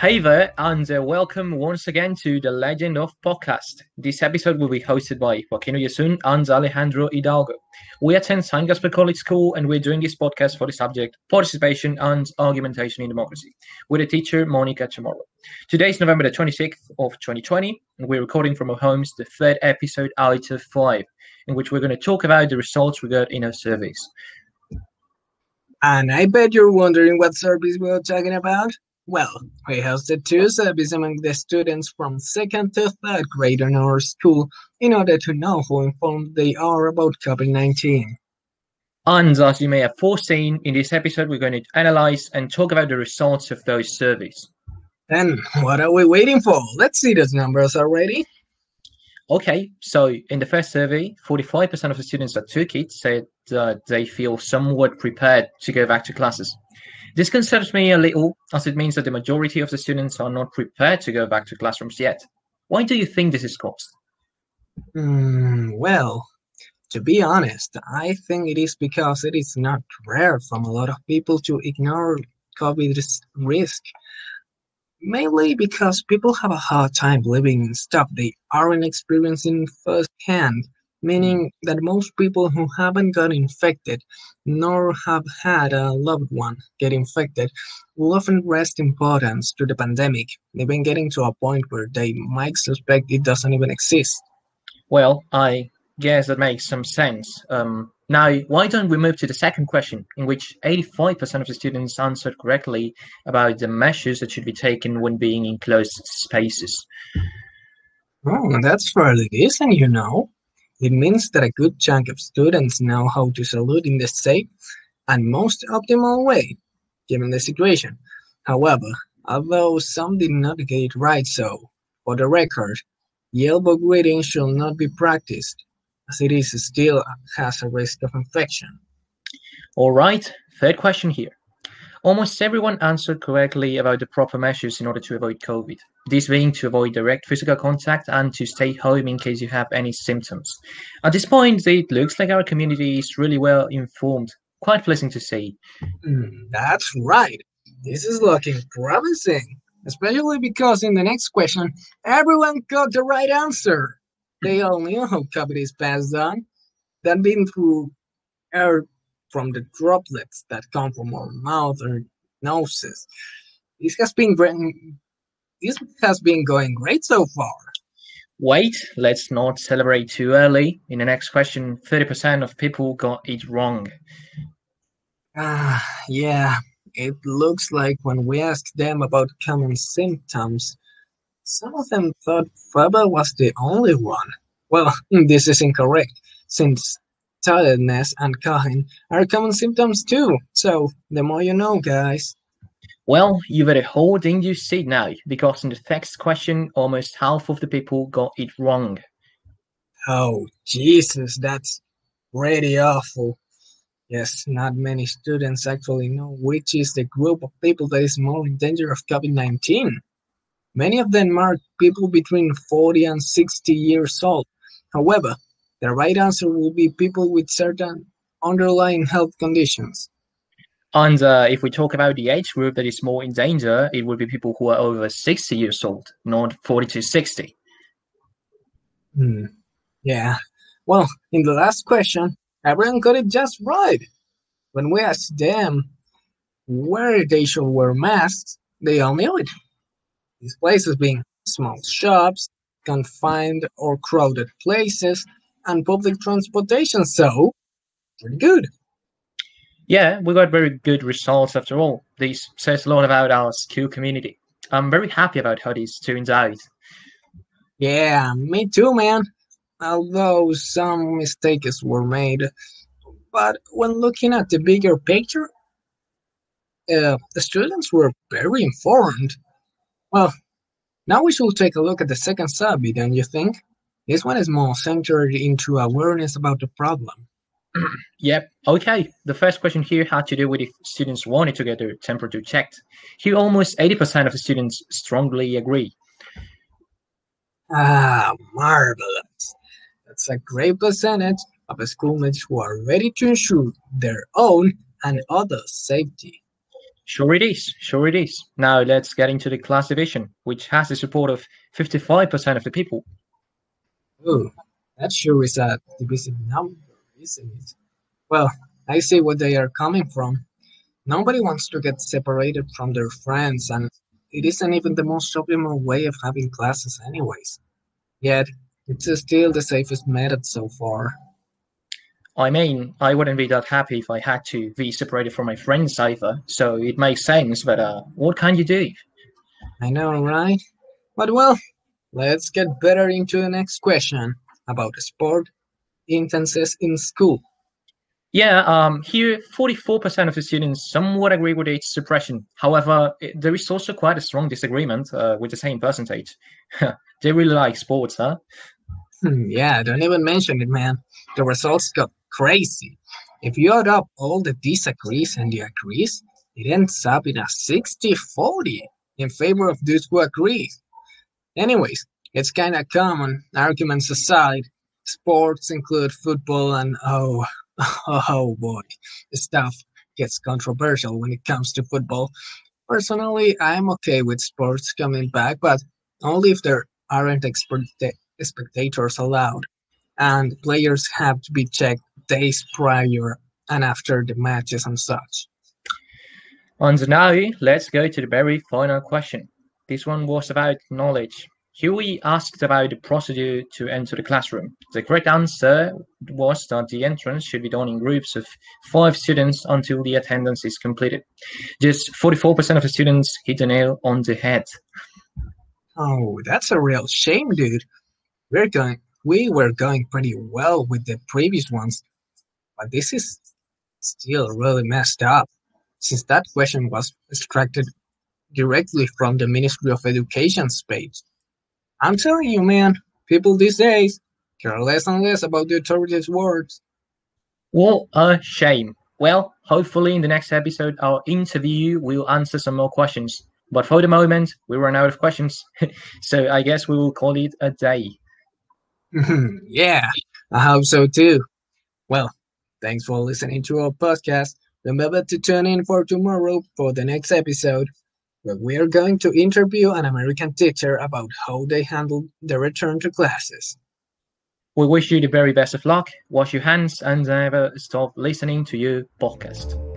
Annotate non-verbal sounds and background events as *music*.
Hey there, and uh, welcome once again to the Legend of Pogcast. This episode will be hosted by Joaquino Yasun and Alejandro Hidalgo. We attend San Gaspar College School, and we're doing this podcast for the subject Participation and Argumentation in Democracy with a teacher, Monica Chamorro. Today is November the 26th of 2020, and we're recording from our homes the third episode out of five, in which we're going to talk about the results we got in our surveys. And I bet you're wondering what surveys we're talking about. Well, we hosted two surveys among the students from second to third grade in our school in order to know how informed they are about COVID 19. And as you may have foreseen, in this episode, we're going to analyze and talk about the results of those surveys. Then, what are we waiting for? Let's see those numbers already. Okay, so in the first survey, 45% of the students that took it said that they feel somewhat prepared to go back to classes. This concerns me a little, as it means that the majority of the students are not prepared to go back to classrooms yet. Why do you think this is caused? Mm, well, to be honest, I think it is because it is not rare from a lot of people to ignore COVID's risk. Mainly because people have a hard time believing in stuff they aren't experiencing firsthand meaning that most people who haven't got infected nor have had a loved one get infected will often rest importance to the pandemic, even getting to a point where they might suspect it doesn't even exist. Well, I guess that makes some sense. Um, now, why don't we move to the second question, in which 85% of the students answered correctly about the measures that should be taken when being in closed spaces? Oh, that's fairly decent, you know. It means that a good chunk of students know how to salute in the safe and most optimal way, given the situation. However, although some did not get it right so, for the record, elbow greeting should not be practiced, as it is still has a risk of infection. All right, third question here. Almost everyone answered correctly about the proper measures in order to avoid COVID. This being to avoid direct physical contact and to stay home in case you have any symptoms. At this point, it looks like our community is really well informed. Quite pleasing to see. Mm, that's right. This is looking promising, especially because in the next question, everyone got the right answer. They all knew how COVID is passed on. That being through air from the droplets that come from our mouth or noses. This has been this has been going great so far. Wait, let's not celebrate too early. In the next question, 30% of people got it wrong. Ah, uh, yeah. It looks like when we asked them about common symptoms, some of them thought fever was the only one. Well, *laughs* this is incorrect, since tiredness and coughing are common symptoms too. So, the more you know, guys. Well, you better hold in you see now, because in the text question, almost half of the people got it wrong. Oh, Jesus, that's pretty awful. Yes, not many students actually know which is the group of people that is more in danger of COVID 19. Many of them are people between 40 and 60 years old. However, the right answer will be people with certain underlying health conditions. And uh, if we talk about the age group that is more in danger, it would be people who are over 60 years old, not 40 to 60. Hmm. Yeah. Well, in the last question, everyone got it just right. When we asked them where they should wear masks, they all knew it. These places being small shops, confined or crowded places, and public transportation. So, pretty good. Yeah, we got very good results after all. This says a lot about our school community. I'm very happy about how this turned out. Yeah, me too, man. Although some mistakes were made. But when looking at the bigger picture, uh, the students were very informed. Well, now we should take a look at the second survey, don't you think? This one is more centered into awareness about the problem. *clears throat* yep. Okay. The first question here had to do with if students wanted to get their temperature checked. Here, almost 80% of the students strongly agree. Ah, marvelous. That's a great percentage of schoolmates who are ready to ensure their own and others' safety. Sure it is. Sure it is. Now let's get into the class division, which has the support of 55% of the people. Oh, that sure is a divisive number, isn't it? Well, I see where they are coming from. Nobody wants to get separated from their friends, and it isn't even the most optimal way of having classes, anyways. Yet, it's still the safest method so far. I mean, I wouldn't be that happy if I had to be separated from my friends either, so it makes sense, but uh, what can you do? I know, right? But well, let's get better into the next question about sport intenses in school. Yeah, um, here 44% of the students somewhat agree with age suppression. However, it, there is also quite a strong disagreement uh, with the same percentage. *laughs* they really like sports, huh? Hmm, yeah, don't even mention it, man. The results got crazy. If you add up all the disagrees and the agrees, it ends up in a 60 40 in favor of those who agree. Anyways, it's kind of common, arguments aside. Sports include football and oh, *laughs* oh boy, stuff gets controversial when it comes to football. Personally, I'm okay with sports coming back, but only if there aren't spectators allowed and players have to be checked days prior and after the matches and such. And now let's go to the very final question. This one was about knowledge. Huey asked about the procedure to enter the classroom. The correct answer was that the entrance should be done in groups of five students until the attendance is completed. Just 44% of the students hit the nail on the head. Oh, that's a real shame, dude. We're going we were going pretty well with the previous ones, but this is still really messed up, since that question was extracted directly from the Ministry of Education's page. I'm telling you, man, people these days care less and less about the authorities' words. What a shame. Well, hopefully in the next episode, our interview will answer some more questions. But for the moment, we run out of questions. *laughs* so I guess we will call it a day. *laughs* yeah, I hope so too. Well, thanks for listening to our podcast. Remember to tune in for tomorrow for the next episode, where we are going to interview an American teacher about how they handle the return to classes. We wish you the very best of luck. Wash your hands and never stop listening to your podcast.